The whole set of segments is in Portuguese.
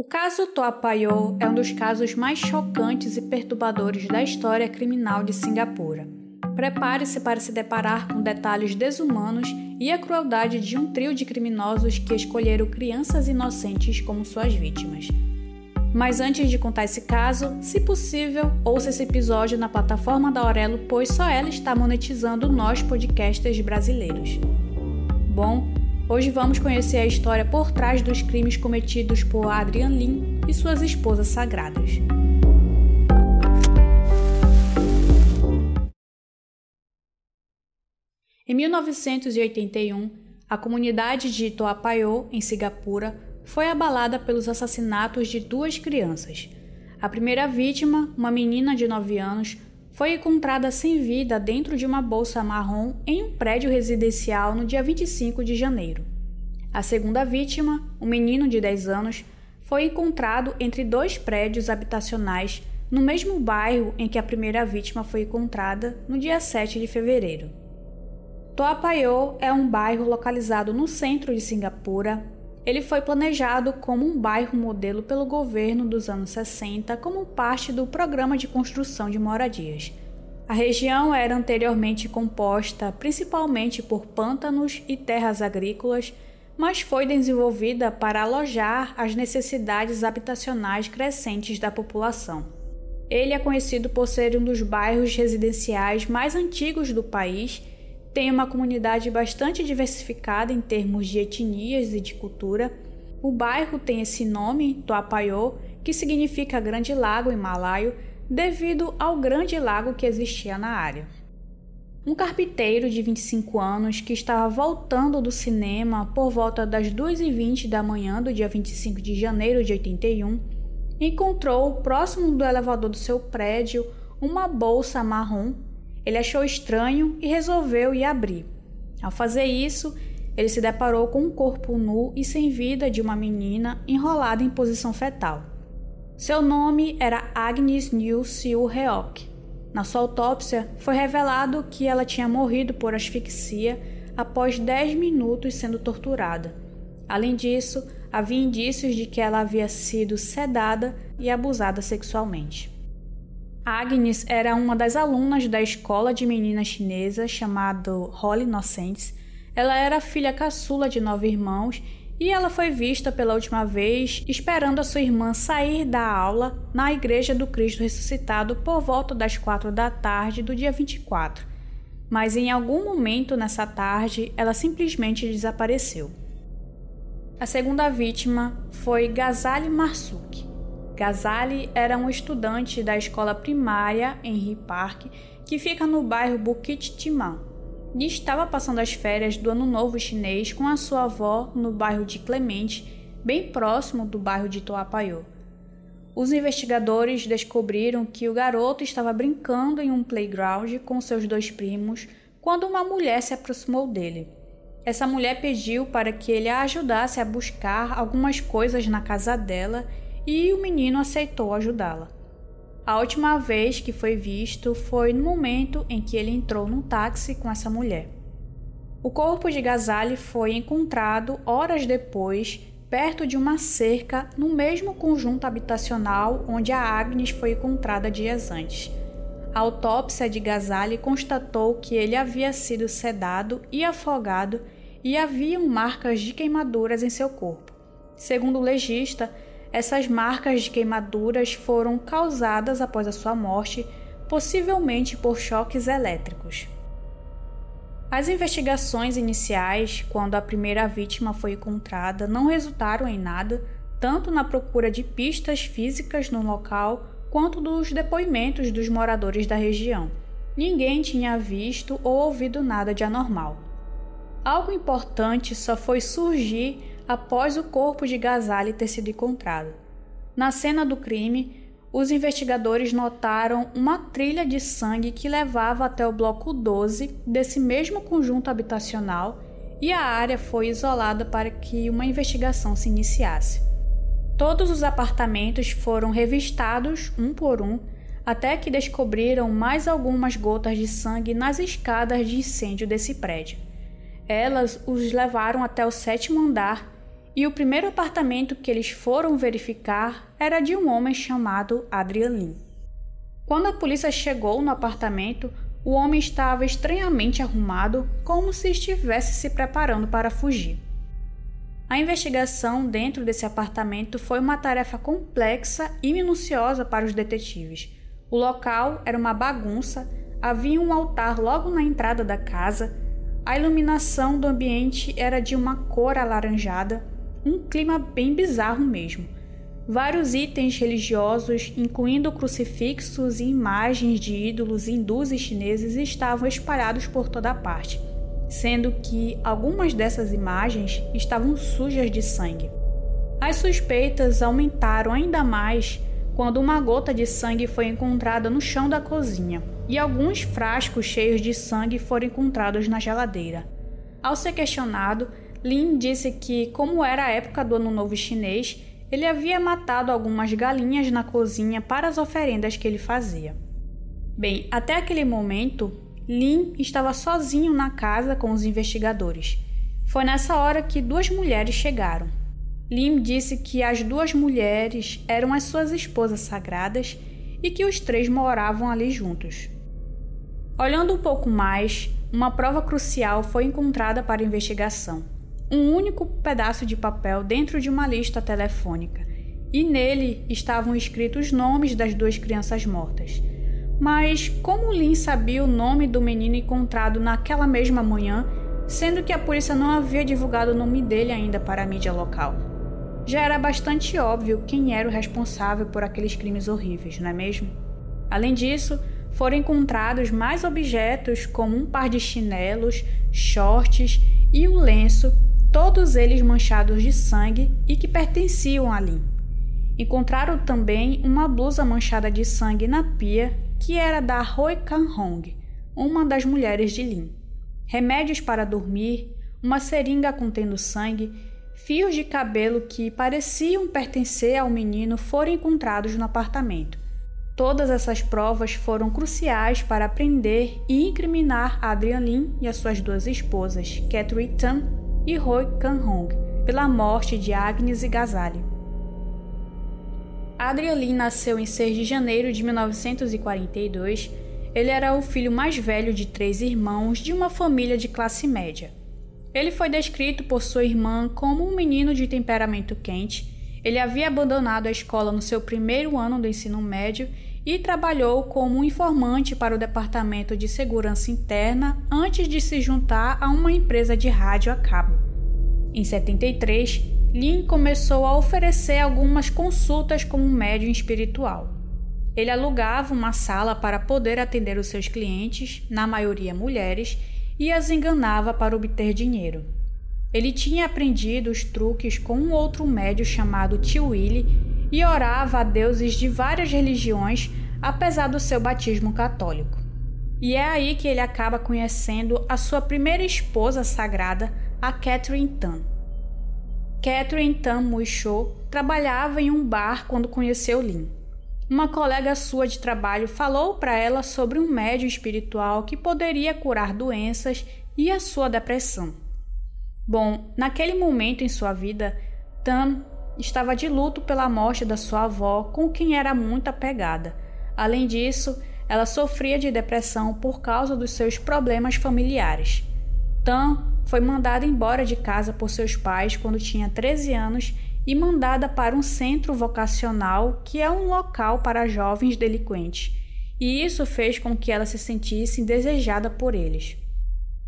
O caso Toapaiô é um dos casos mais chocantes e perturbadores da história criminal de Singapura. Prepare-se para se deparar com detalhes desumanos e a crueldade de um trio de criminosos que escolheram crianças inocentes como suas vítimas. Mas antes de contar esse caso, se possível, ouça esse episódio na plataforma da Aurelo, pois só ela está monetizando nós podcasters brasileiros. Bom, Hoje vamos conhecer a história por trás dos crimes cometidos por Adrian Lin e suas esposas sagradas. Em 1981, a comunidade de Toapaiô, em Singapura, foi abalada pelos assassinatos de duas crianças. A primeira vítima, uma menina de 9 anos, foi encontrada sem vida dentro de uma bolsa marrom em um prédio residencial no dia 25 de janeiro. A segunda vítima, um menino de 10 anos, foi encontrado entre dois prédios habitacionais no mesmo bairro em que a primeira vítima foi encontrada no dia 7 de fevereiro. Toa é um bairro localizado no centro de Singapura. Ele foi planejado como um bairro modelo pelo governo dos anos 60 como parte do programa de construção de moradias. A região era anteriormente composta principalmente por pântanos e terras agrícolas, mas foi desenvolvida para alojar as necessidades habitacionais crescentes da população. Ele é conhecido por ser um dos bairros residenciais mais antigos do país tem uma comunidade bastante diversificada em termos de etnias e de cultura. O bairro tem esse nome, Toapaiô, que significa Grande Lago em malaio, devido ao grande lago que existia na área. Um carpinteiro de 25 anos que estava voltando do cinema por volta das 2h20 da manhã do dia 25 de janeiro de 81 encontrou próximo do elevador do seu prédio uma bolsa marrom ele achou estranho e resolveu ir abrir. Ao fazer isso, ele se deparou com um corpo nu e sem vida de uma menina enrolada em posição fetal. Seu nome era Agnes New Siu Heok. Na sua autópsia, foi revelado que ela tinha morrido por asfixia após 10 minutos sendo torturada. Além disso, havia indícios de que ela havia sido sedada e abusada sexualmente. Agnes era uma das alunas da escola de meninas chinesa chamada Holly Innocents. Ela era filha caçula de nove irmãos e ela foi vista pela última vez esperando a sua irmã sair da aula na Igreja do Cristo Ressuscitado por volta das quatro da tarde do dia 24. Mas em algum momento nessa tarde ela simplesmente desapareceu. A segunda vítima foi Ghazali Marsuk. Ghazali era um estudante da escola primária Henry Park, que fica no bairro Bukit Timah, e estava passando as férias do Ano Novo Chinês com a sua avó no bairro de Clemente, bem próximo do bairro de Toapaiô. Os investigadores descobriram que o garoto estava brincando em um playground com seus dois primos quando uma mulher se aproximou dele. Essa mulher pediu para que ele a ajudasse a buscar algumas coisas na casa dela e o menino aceitou ajudá-la. A última vez que foi visto foi no momento em que ele entrou num táxi com essa mulher. O corpo de Gazali foi encontrado horas depois, perto de uma cerca, no mesmo conjunto habitacional onde a Agnes foi encontrada dias antes. A autópsia de Gazali constatou que ele havia sido sedado e afogado e haviam marcas de queimaduras em seu corpo. Segundo o legista, essas marcas de queimaduras foram causadas após a sua morte, possivelmente por choques elétricos. As investigações iniciais, quando a primeira vítima foi encontrada, não resultaram em nada, tanto na procura de pistas físicas no local quanto dos depoimentos dos moradores da região. Ninguém tinha visto ou ouvido nada de anormal. Algo importante só foi surgir após o corpo de Ghazali ter sido encontrado. Na cena do crime, os investigadores notaram uma trilha de sangue que levava até o bloco 12 desse mesmo conjunto habitacional e a área foi isolada para que uma investigação se iniciasse. Todos os apartamentos foram revistados um por um até que descobriram mais algumas gotas de sangue nas escadas de incêndio desse prédio. Elas os levaram até o sétimo andar e o primeiro apartamento que eles foram verificar era de um homem chamado Adrian Lin. Quando a polícia chegou no apartamento, o homem estava estranhamente arrumado, como se estivesse se preparando para fugir. A investigação dentro desse apartamento foi uma tarefa complexa e minuciosa para os detetives. O local era uma bagunça, havia um altar logo na entrada da casa, a iluminação do ambiente era de uma cor alaranjada, um clima bem bizarro mesmo. Vários itens religiosos, incluindo crucifixos e imagens de ídolos hindus e chineses, estavam espalhados por toda parte, sendo que algumas dessas imagens estavam sujas de sangue. As suspeitas aumentaram ainda mais quando uma gota de sangue foi encontrada no chão da cozinha e alguns frascos cheios de sangue foram encontrados na geladeira. Ao ser questionado, Lin disse que, como era a época do Ano Novo Chinês, ele havia matado algumas galinhas na cozinha para as oferendas que ele fazia. Bem, até aquele momento, Lin estava sozinho na casa com os investigadores. Foi nessa hora que duas mulheres chegaram. Lim disse que as duas mulheres eram as suas esposas sagradas e que os três moravam ali juntos. Olhando um pouco mais, uma prova crucial foi encontrada para a investigação um único pedaço de papel dentro de uma lista telefônica, e nele estavam escritos os nomes das duas crianças mortas. Mas como Lin sabia o nome do menino encontrado naquela mesma manhã, sendo que a polícia não havia divulgado o nome dele ainda para a mídia local? Já era bastante óbvio quem era o responsável por aqueles crimes horríveis, não é mesmo? Além disso, foram encontrados mais objetos como um par de chinelos, shorts e um lenço todos eles manchados de sangue e que pertenciam a Lin. Encontraram também uma blusa manchada de sangue na pia que era da Hoi Kan Hong, uma das mulheres de Lin. Remédios para dormir, uma seringa contendo sangue, fios de cabelo que pareciam pertencer ao menino foram encontrados no apartamento. Todas essas provas foram cruciais para prender e incriminar Adrian Lin e as suas duas esposas, Catherine Tan e Roy Kan-hong pela morte de Agnes e Ghazali. Adrian nasceu em 6 de janeiro de 1942. Ele era o filho mais velho de três irmãos de uma família de classe média. Ele foi descrito por sua irmã como um menino de temperamento quente. Ele havia abandonado a escola no seu primeiro ano do ensino médio e trabalhou como informante para o Departamento de Segurança Interna antes de se juntar a uma empresa de rádio a cabo. Em 73, Lin começou a oferecer algumas consultas como médium espiritual. Ele alugava uma sala para poder atender os seus clientes, na maioria mulheres, e as enganava para obter dinheiro. Ele tinha aprendido os truques com um outro médio chamado Tio Willie e orava a deuses de várias religiões, apesar do seu batismo católico. E é aí que ele acaba conhecendo a sua primeira esposa sagrada, a Catherine Tan. Catherine Tan Muicho trabalhava em um bar quando conheceu Lin. Uma colega sua de trabalho falou para ela sobre um médium espiritual que poderia curar doenças e a sua depressão. Bom, naquele momento em sua vida, Tan estava de luto pela morte da sua avó, com quem era muito apegada. Além disso, ela sofria de depressão por causa dos seus problemas familiares. Tan foi mandada embora de casa por seus pais quando tinha 13 anos e mandada para um centro vocacional, que é um local para jovens delinquentes, e isso fez com que ela se sentisse indesejada por eles.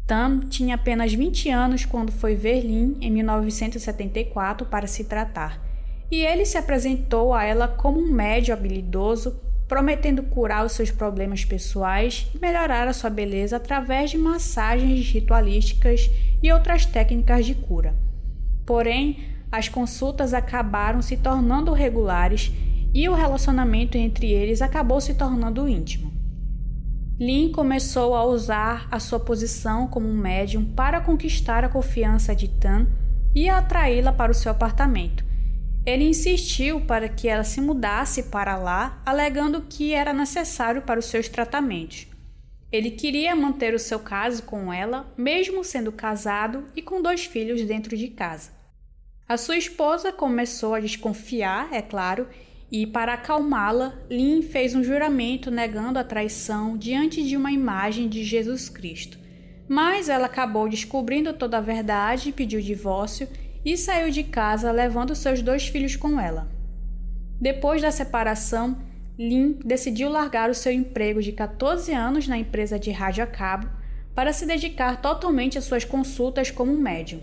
Tam tinha apenas 20 anos quando foi ver Lin em 1974 para se tratar, e ele se apresentou a ela como um médio habilidoso, prometendo curar os seus problemas pessoais e melhorar a sua beleza através de massagens ritualísticas e outras técnicas de cura. Porém, as consultas acabaram se tornando regulares e o relacionamento entre eles acabou se tornando íntimo. Lin começou a usar a sua posição como um médium para conquistar a confiança de Tan e atraí-la para o seu apartamento. Ele insistiu para que ela se mudasse para lá, alegando que era necessário para os seus tratamentos. Ele queria manter o seu caso com ela, mesmo sendo casado e com dois filhos dentro de casa. A sua esposa começou a desconfiar, é claro, e para acalmá-la, Lin fez um juramento negando a traição diante de uma imagem de Jesus Cristo. Mas ela acabou descobrindo toda a verdade, pediu divórcio e saiu de casa levando seus dois filhos com ela. Depois da separação, Lin decidiu largar o seu emprego de 14 anos na empresa de rádio a cabo para se dedicar totalmente às suas consultas como médium.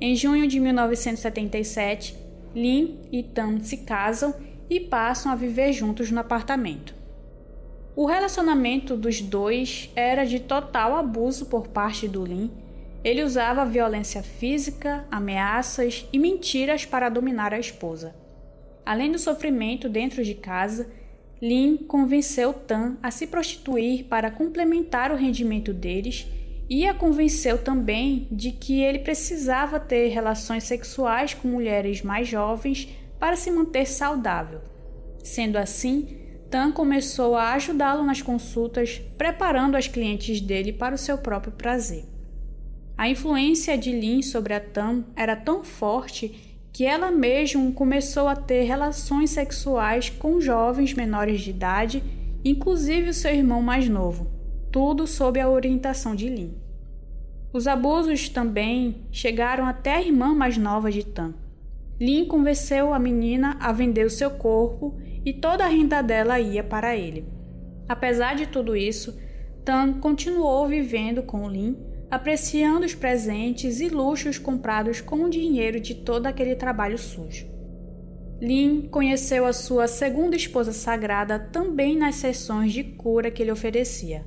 Em junho de 1977, Lin e Tan se casam e passam a viver juntos no apartamento. O relacionamento dos dois era de total abuso por parte do Lin. Ele usava violência física, ameaças e mentiras para dominar a esposa. Além do sofrimento dentro de casa, Lin convenceu Tan a se prostituir para complementar o rendimento deles e a convenceu também de que ele precisava ter relações sexuais com mulheres mais jovens para se manter saudável. Sendo assim, Tan começou a ajudá-lo nas consultas, preparando as clientes dele para o seu próprio prazer. A influência de Lin sobre a Tan era tão forte que ela mesma começou a ter relações sexuais com jovens menores de idade, inclusive o seu irmão mais novo, tudo sob a orientação de Lin. Os abusos também chegaram até a irmã mais nova de Tan. Lin convenceu a menina a vender o seu corpo e toda a renda dela ia para ele. Apesar de tudo isso, Tan continuou vivendo com Lin, apreciando os presentes e luxos comprados com o dinheiro de todo aquele trabalho sujo. Lin conheceu a sua segunda esposa sagrada também nas sessões de cura que ele oferecia.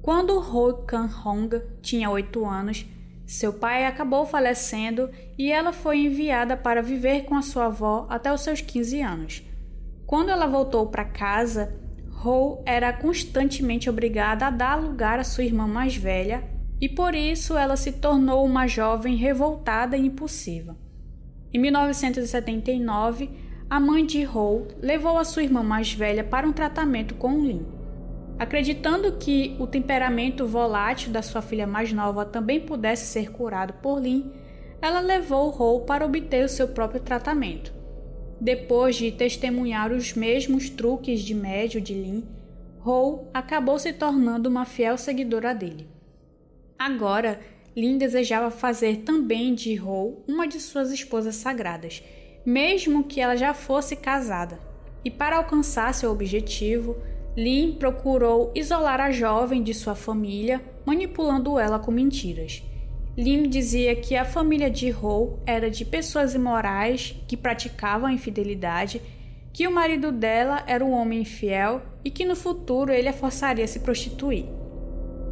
Quando Ho Kan Hong tinha oito anos, seu pai acabou falecendo e ela foi enviada para viver com a sua avó até os seus 15 anos. Quando ela voltou para casa, Ho era constantemente obrigada a dar lugar à sua irmã mais velha e por isso ela se tornou uma jovem revoltada e impulsiva. Em 1979, a mãe de Ho levou a sua irmã mais velha para um tratamento com Lin. Acreditando que o temperamento volátil da sua filha mais nova também pudesse ser curado por Lin, ela levou Ho para obter o seu próprio tratamento. Depois de testemunhar os mesmos truques de médio de Lin, Ho acabou se tornando uma fiel seguidora dele. Agora, Lin desejava fazer também de Ho uma de suas esposas sagradas, mesmo que ela já fosse casada. E para alcançar seu objetivo, Lin procurou isolar a jovem de sua família, manipulando ela com mentiras. Lin dizia que a família de Ho era de pessoas imorais que praticavam a infidelidade, que o marido dela era um homem infiel e que no futuro ele a forçaria a se prostituir.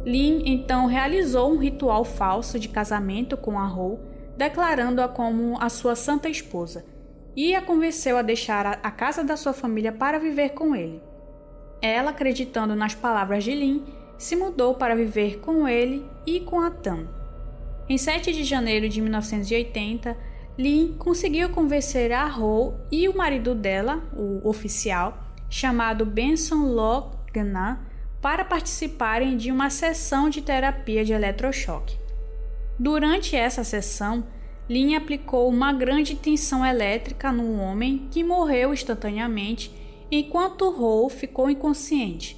Lin então realizou um ritual falso de casamento com a Ho, declarando-a como a sua santa esposa, e a convenceu a deixar a casa da sua família para viver com ele. Ela, acreditando nas palavras de Lin, se mudou para viver com ele e com a Tam. Em 7 de janeiro de 1980, Lin conseguiu convencer a Ho e o marido dela, o oficial, chamado Benson Lo Gnan, para participarem de uma sessão de terapia de eletrochoque. Durante essa sessão, Lin aplicou uma grande tensão elétrica no homem que morreu instantaneamente enquanto Ho ficou inconsciente.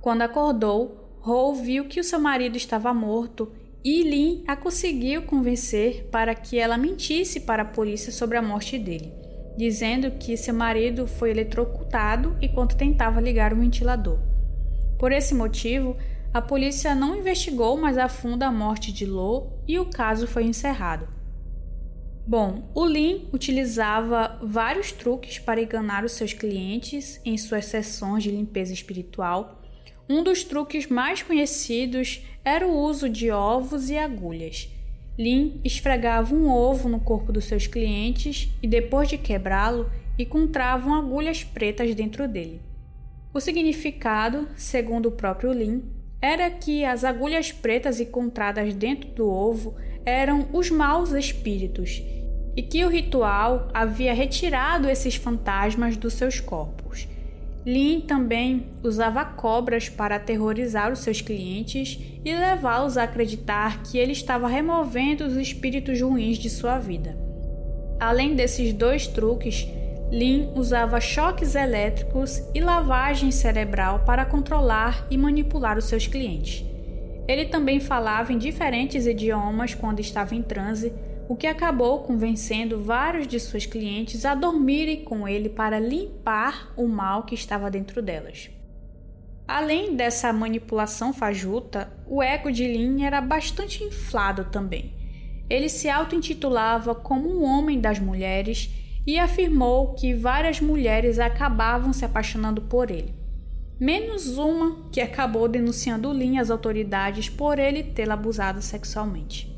Quando acordou, Ho viu que o seu marido estava morto e Lin a conseguiu convencer para que ela mentisse para a polícia sobre a morte dele, dizendo que seu marido foi eletrocutado enquanto tentava ligar o ventilador. Por esse motivo, a polícia não investigou mais a fundo a morte de Lo e o caso foi encerrado. Bom, o Lin utilizava vários truques para enganar os seus clientes em suas sessões de limpeza espiritual. Um dos truques mais conhecidos era o uso de ovos e agulhas. Lin esfregava um ovo no corpo dos seus clientes e, depois de quebrá-lo, encontravam agulhas pretas dentro dele. O significado, segundo o próprio Lin, era que as agulhas pretas encontradas dentro do ovo eram os maus espíritos e que o ritual havia retirado esses fantasmas dos seus corpos. Lin também usava cobras para aterrorizar os seus clientes e levá-los a acreditar que ele estava removendo os espíritos ruins de sua vida. Além desses dois truques, Lin usava choques elétricos e lavagem cerebral para controlar e manipular os seus clientes. Ele também falava em diferentes idiomas quando estava em transe, o que acabou convencendo vários de seus clientes a dormirem com ele para limpar o mal que estava dentro delas. Além dessa manipulação fajuta, o ego de Lin era bastante inflado também. Ele se auto-intitulava como um homem das mulheres e afirmou que várias mulheres acabavam se apaixonando por ele. Menos uma que acabou denunciando Lin às autoridades por ele tê-la abusado sexualmente.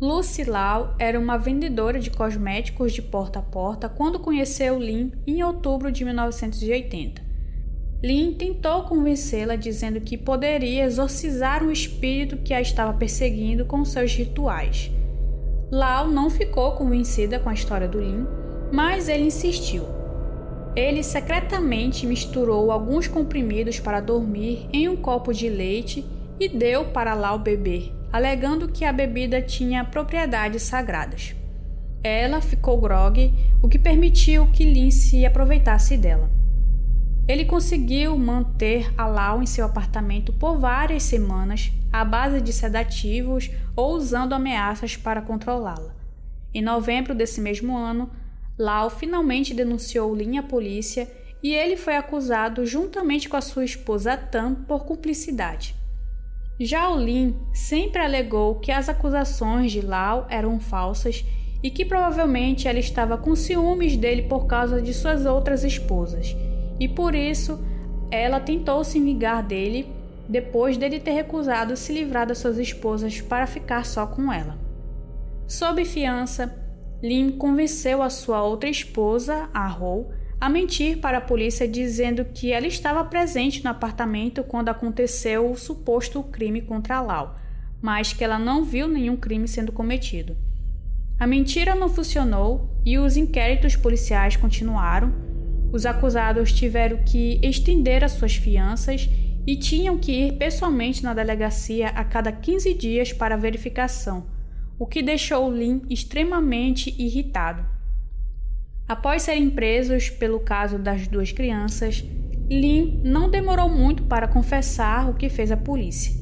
Lucy Lau era uma vendedora de cosméticos de porta a porta quando conheceu Lin em outubro de 1980. Lin tentou convencê-la dizendo que poderia exorcizar um espírito que a estava perseguindo com seus rituais. Lau não ficou convencida com a história do Lin, mas ele insistiu. Ele secretamente misturou alguns comprimidos para dormir em um copo de leite e deu para Lau beber, alegando que a bebida tinha propriedades sagradas. Ela ficou grogue, o que permitiu que Lin se aproveitasse dela. Ele conseguiu manter a Lau em seu apartamento por várias semanas à base de sedativos ou usando ameaças para controlá-la. Em novembro desse mesmo ano, Lau finalmente denunciou Lin à polícia e ele foi acusado juntamente com a sua esposa Tam por cumplicidade. Já o Lin sempre alegou que as acusações de Lau eram falsas e que provavelmente ela estava com ciúmes dele por causa de suas outras esposas e por isso ela tentou se vingar dele depois dele ter recusado se livrar das suas esposas para ficar só com ela. Sob fiança, Lim convenceu a sua outra esposa, a Ho, a mentir para a polícia dizendo que ela estava presente no apartamento quando aconteceu o suposto crime contra Lau, mas que ela não viu nenhum crime sendo cometido. A mentira não funcionou e os inquéritos policiais continuaram, os acusados tiveram que estender as suas fianças e tinham que ir pessoalmente na delegacia a cada 15 dias para verificação, o que deixou Lin extremamente irritado. Após serem presos pelo caso das duas crianças, Lin não demorou muito para confessar o que fez à polícia.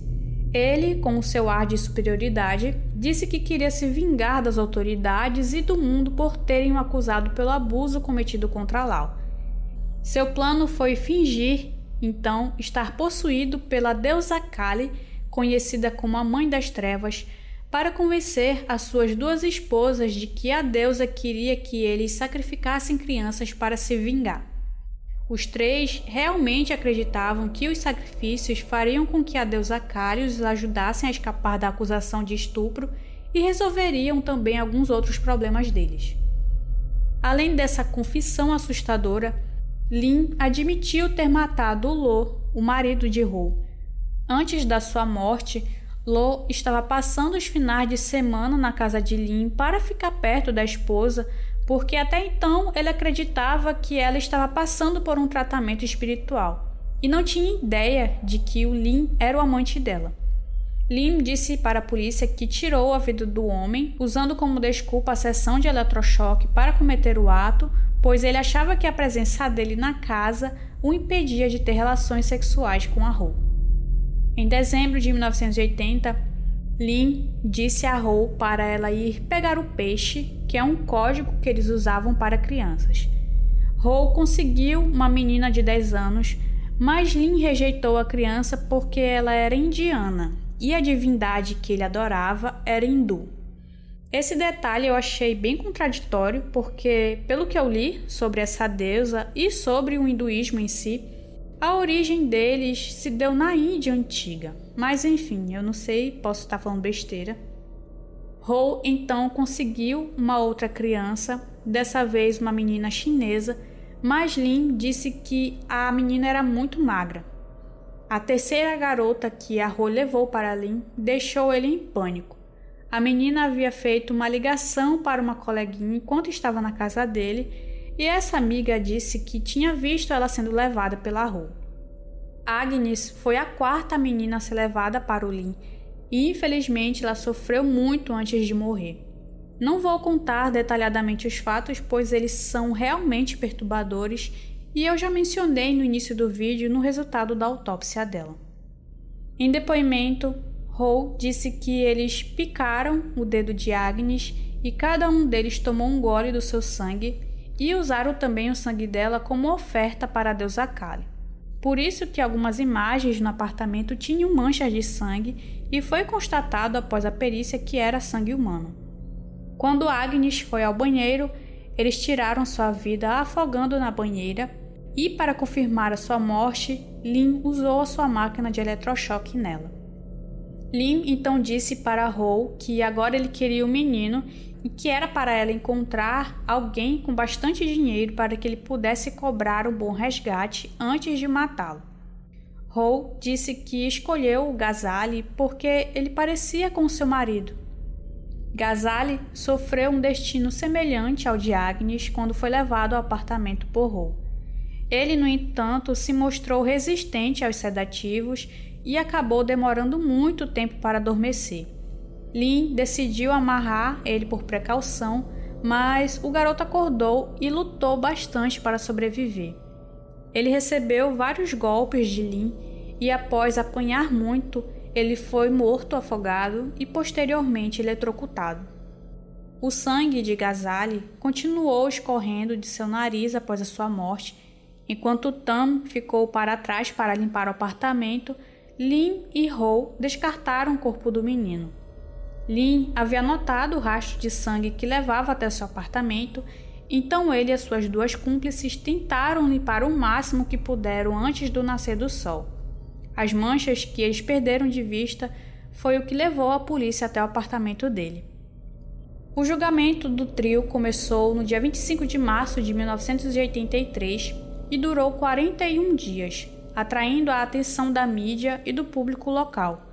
Ele, com o seu ar de superioridade, disse que queria se vingar das autoridades e do mundo por terem o acusado pelo abuso cometido contra Lau seu plano foi fingir, então, estar possuído pela deusa Kali, conhecida como a Mãe das Trevas, para convencer as suas duas esposas de que a deusa queria que eles sacrificassem crianças para se vingar. Os três realmente acreditavam que os sacrifícios fariam com que a deusa Kali os ajudassem a escapar da acusação de estupro e resolveriam também alguns outros problemas deles. Além dessa confissão assustadora, Lin admitiu ter matado Lo, o marido de Ho. Antes da sua morte, Lo estava passando os finais de semana na casa de Lin para ficar perto da esposa, porque até então ele acreditava que ela estava passando por um tratamento espiritual e não tinha ideia de que o Lin era o amante dela. Lim disse para a polícia que tirou a vida do homem, usando como desculpa a sessão de eletrochoque para cometer o ato, pois ele achava que a presença dele na casa o impedia de ter relações sexuais com a Ho. Em dezembro de 1980, Lin disse a Ho para ela ir pegar o peixe, que é um código que eles usavam para crianças. Ho conseguiu uma menina de 10 anos, mas Lin rejeitou a criança porque ela era indiana e a divindade que ele adorava era hindu. Esse detalhe eu achei bem contraditório, porque, pelo que eu li sobre essa deusa e sobre o hinduísmo em si, a origem deles se deu na Índia antiga. Mas enfim, eu não sei, posso estar falando besteira. Ho então conseguiu uma outra criança, dessa vez uma menina chinesa, mas Lin disse que a menina era muito magra. A terceira garota que a Ho levou para Lin deixou ele em pânico. A menina havia feito uma ligação para uma coleguinha enquanto estava na casa dele e essa amiga disse que tinha visto ela sendo levada pela rua. Agnes foi a quarta menina a ser levada para o Lin e infelizmente ela sofreu muito antes de morrer. Não vou contar detalhadamente os fatos, pois eles são realmente perturbadores e eu já mencionei no início do vídeo no resultado da autópsia dela. Em depoimento, Hall disse que eles picaram o dedo de Agnes e cada um deles tomou um gole do seu sangue e usaram também o sangue dela como oferta para a deusa Kali. Por isso que algumas imagens no apartamento tinham manchas de sangue e foi constatado após a perícia que era sangue humano. Quando Agnes foi ao banheiro, eles tiraram sua vida afogando na banheira e para confirmar a sua morte, Lin usou a sua máquina de eletrochoque nela. Lin então disse para Hou que agora ele queria o menino e que era para ela encontrar alguém com bastante dinheiro para que ele pudesse cobrar um bom resgate antes de matá-lo. Hou disse que escolheu o Gazali porque ele parecia com seu marido. Gazali sofreu um destino semelhante ao de Agnes quando foi levado ao apartamento por Hou. Ele, no entanto, se mostrou resistente aos sedativos e acabou demorando muito tempo para adormecer. Lin decidiu amarrar ele por precaução, mas o garoto acordou e lutou bastante para sobreviver. Ele recebeu vários golpes de Lin e, após apanhar muito, ele foi morto afogado e posteriormente eletrocutado. O sangue de Gazali continuou escorrendo de seu nariz após a sua morte, enquanto Tam ficou para trás para limpar o apartamento. Lin e Ho descartaram o corpo do menino. Lin havia notado o rastro de sangue que levava até seu apartamento, então ele e suas duas cúmplices tentaram limpar o máximo que puderam antes do nascer do sol. As manchas que eles perderam de vista foi o que levou a polícia até o apartamento dele. O julgamento do trio começou no dia 25 de março de 1983 e durou 41 dias, atraindo a atenção da mídia e do público local.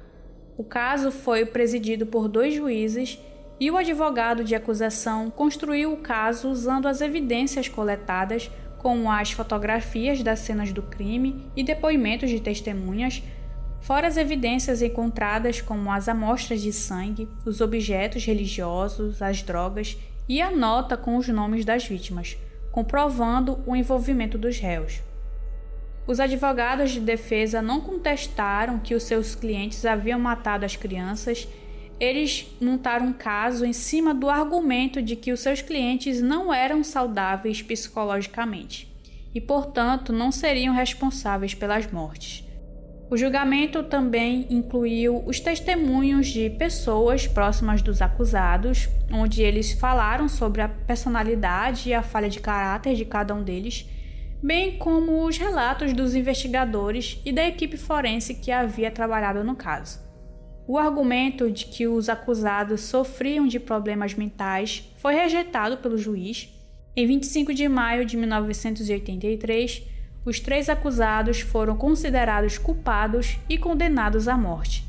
O caso foi presidido por dois juízes e o advogado de acusação construiu o caso usando as evidências coletadas, como as fotografias das cenas do crime e depoimentos de testemunhas, fora as evidências encontradas, como as amostras de sangue, os objetos religiosos, as drogas e a nota com os nomes das vítimas, comprovando o envolvimento dos réus. Os advogados de defesa não contestaram que os seus clientes haviam matado as crianças. Eles montaram um caso em cima do argumento de que os seus clientes não eram saudáveis psicologicamente e, portanto, não seriam responsáveis pelas mortes. O julgamento também incluiu os testemunhos de pessoas próximas dos acusados, onde eles falaram sobre a personalidade e a falha de caráter de cada um deles bem como os relatos dos investigadores e da equipe forense que havia trabalhado no caso. O argumento de que os acusados sofriam de problemas mentais foi rejeitado pelo juiz. Em 25 de maio de 1983, os três acusados foram considerados culpados e condenados à morte.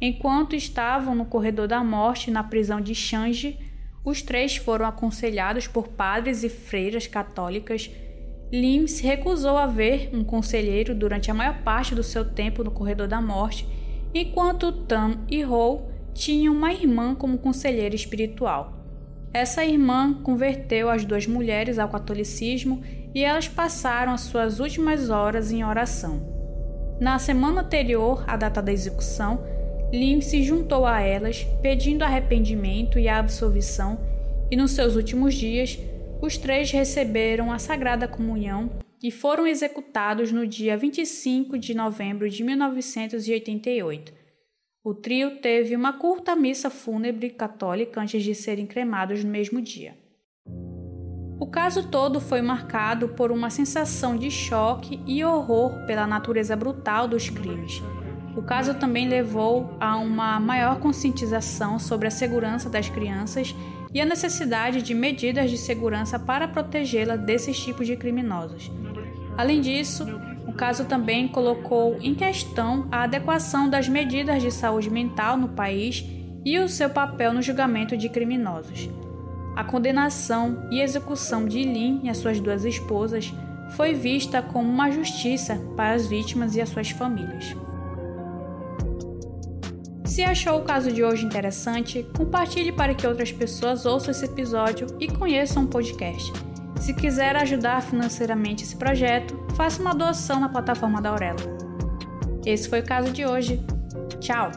Enquanto estavam no corredor da morte na prisão de Changi, os três foram aconselhados por padres e freiras católicas Lim se recusou a ver um conselheiro durante a maior parte do seu tempo no corredor da morte, enquanto Tam e Ho tinham uma irmã como conselheira espiritual. Essa irmã converteu as duas mulheres ao catolicismo e elas passaram as suas últimas horas em oração. Na semana anterior à data da execução, Lim se juntou a elas, pedindo arrependimento e absolvição, e nos seus últimos dias os três receberam a Sagrada Comunhão e foram executados no dia 25 de novembro de 1988. O trio teve uma curta missa fúnebre católica antes de serem cremados no mesmo dia. O caso todo foi marcado por uma sensação de choque e horror pela natureza brutal dos crimes. O caso também levou a uma maior conscientização sobre a segurança das crianças e a necessidade de medidas de segurança para protegê-la desses tipos de criminosos. Além disso, o caso também colocou em questão a adequação das medidas de saúde mental no país e o seu papel no julgamento de criminosos. A condenação e execução de Lin e as suas duas esposas foi vista como uma justiça para as vítimas e as suas famílias. Se achou o caso de hoje interessante, compartilhe para que outras pessoas ouçam esse episódio e conheçam o podcast. Se quiser ajudar financeiramente esse projeto, faça uma doação na plataforma da Aurela. Esse foi o caso de hoje. Tchau!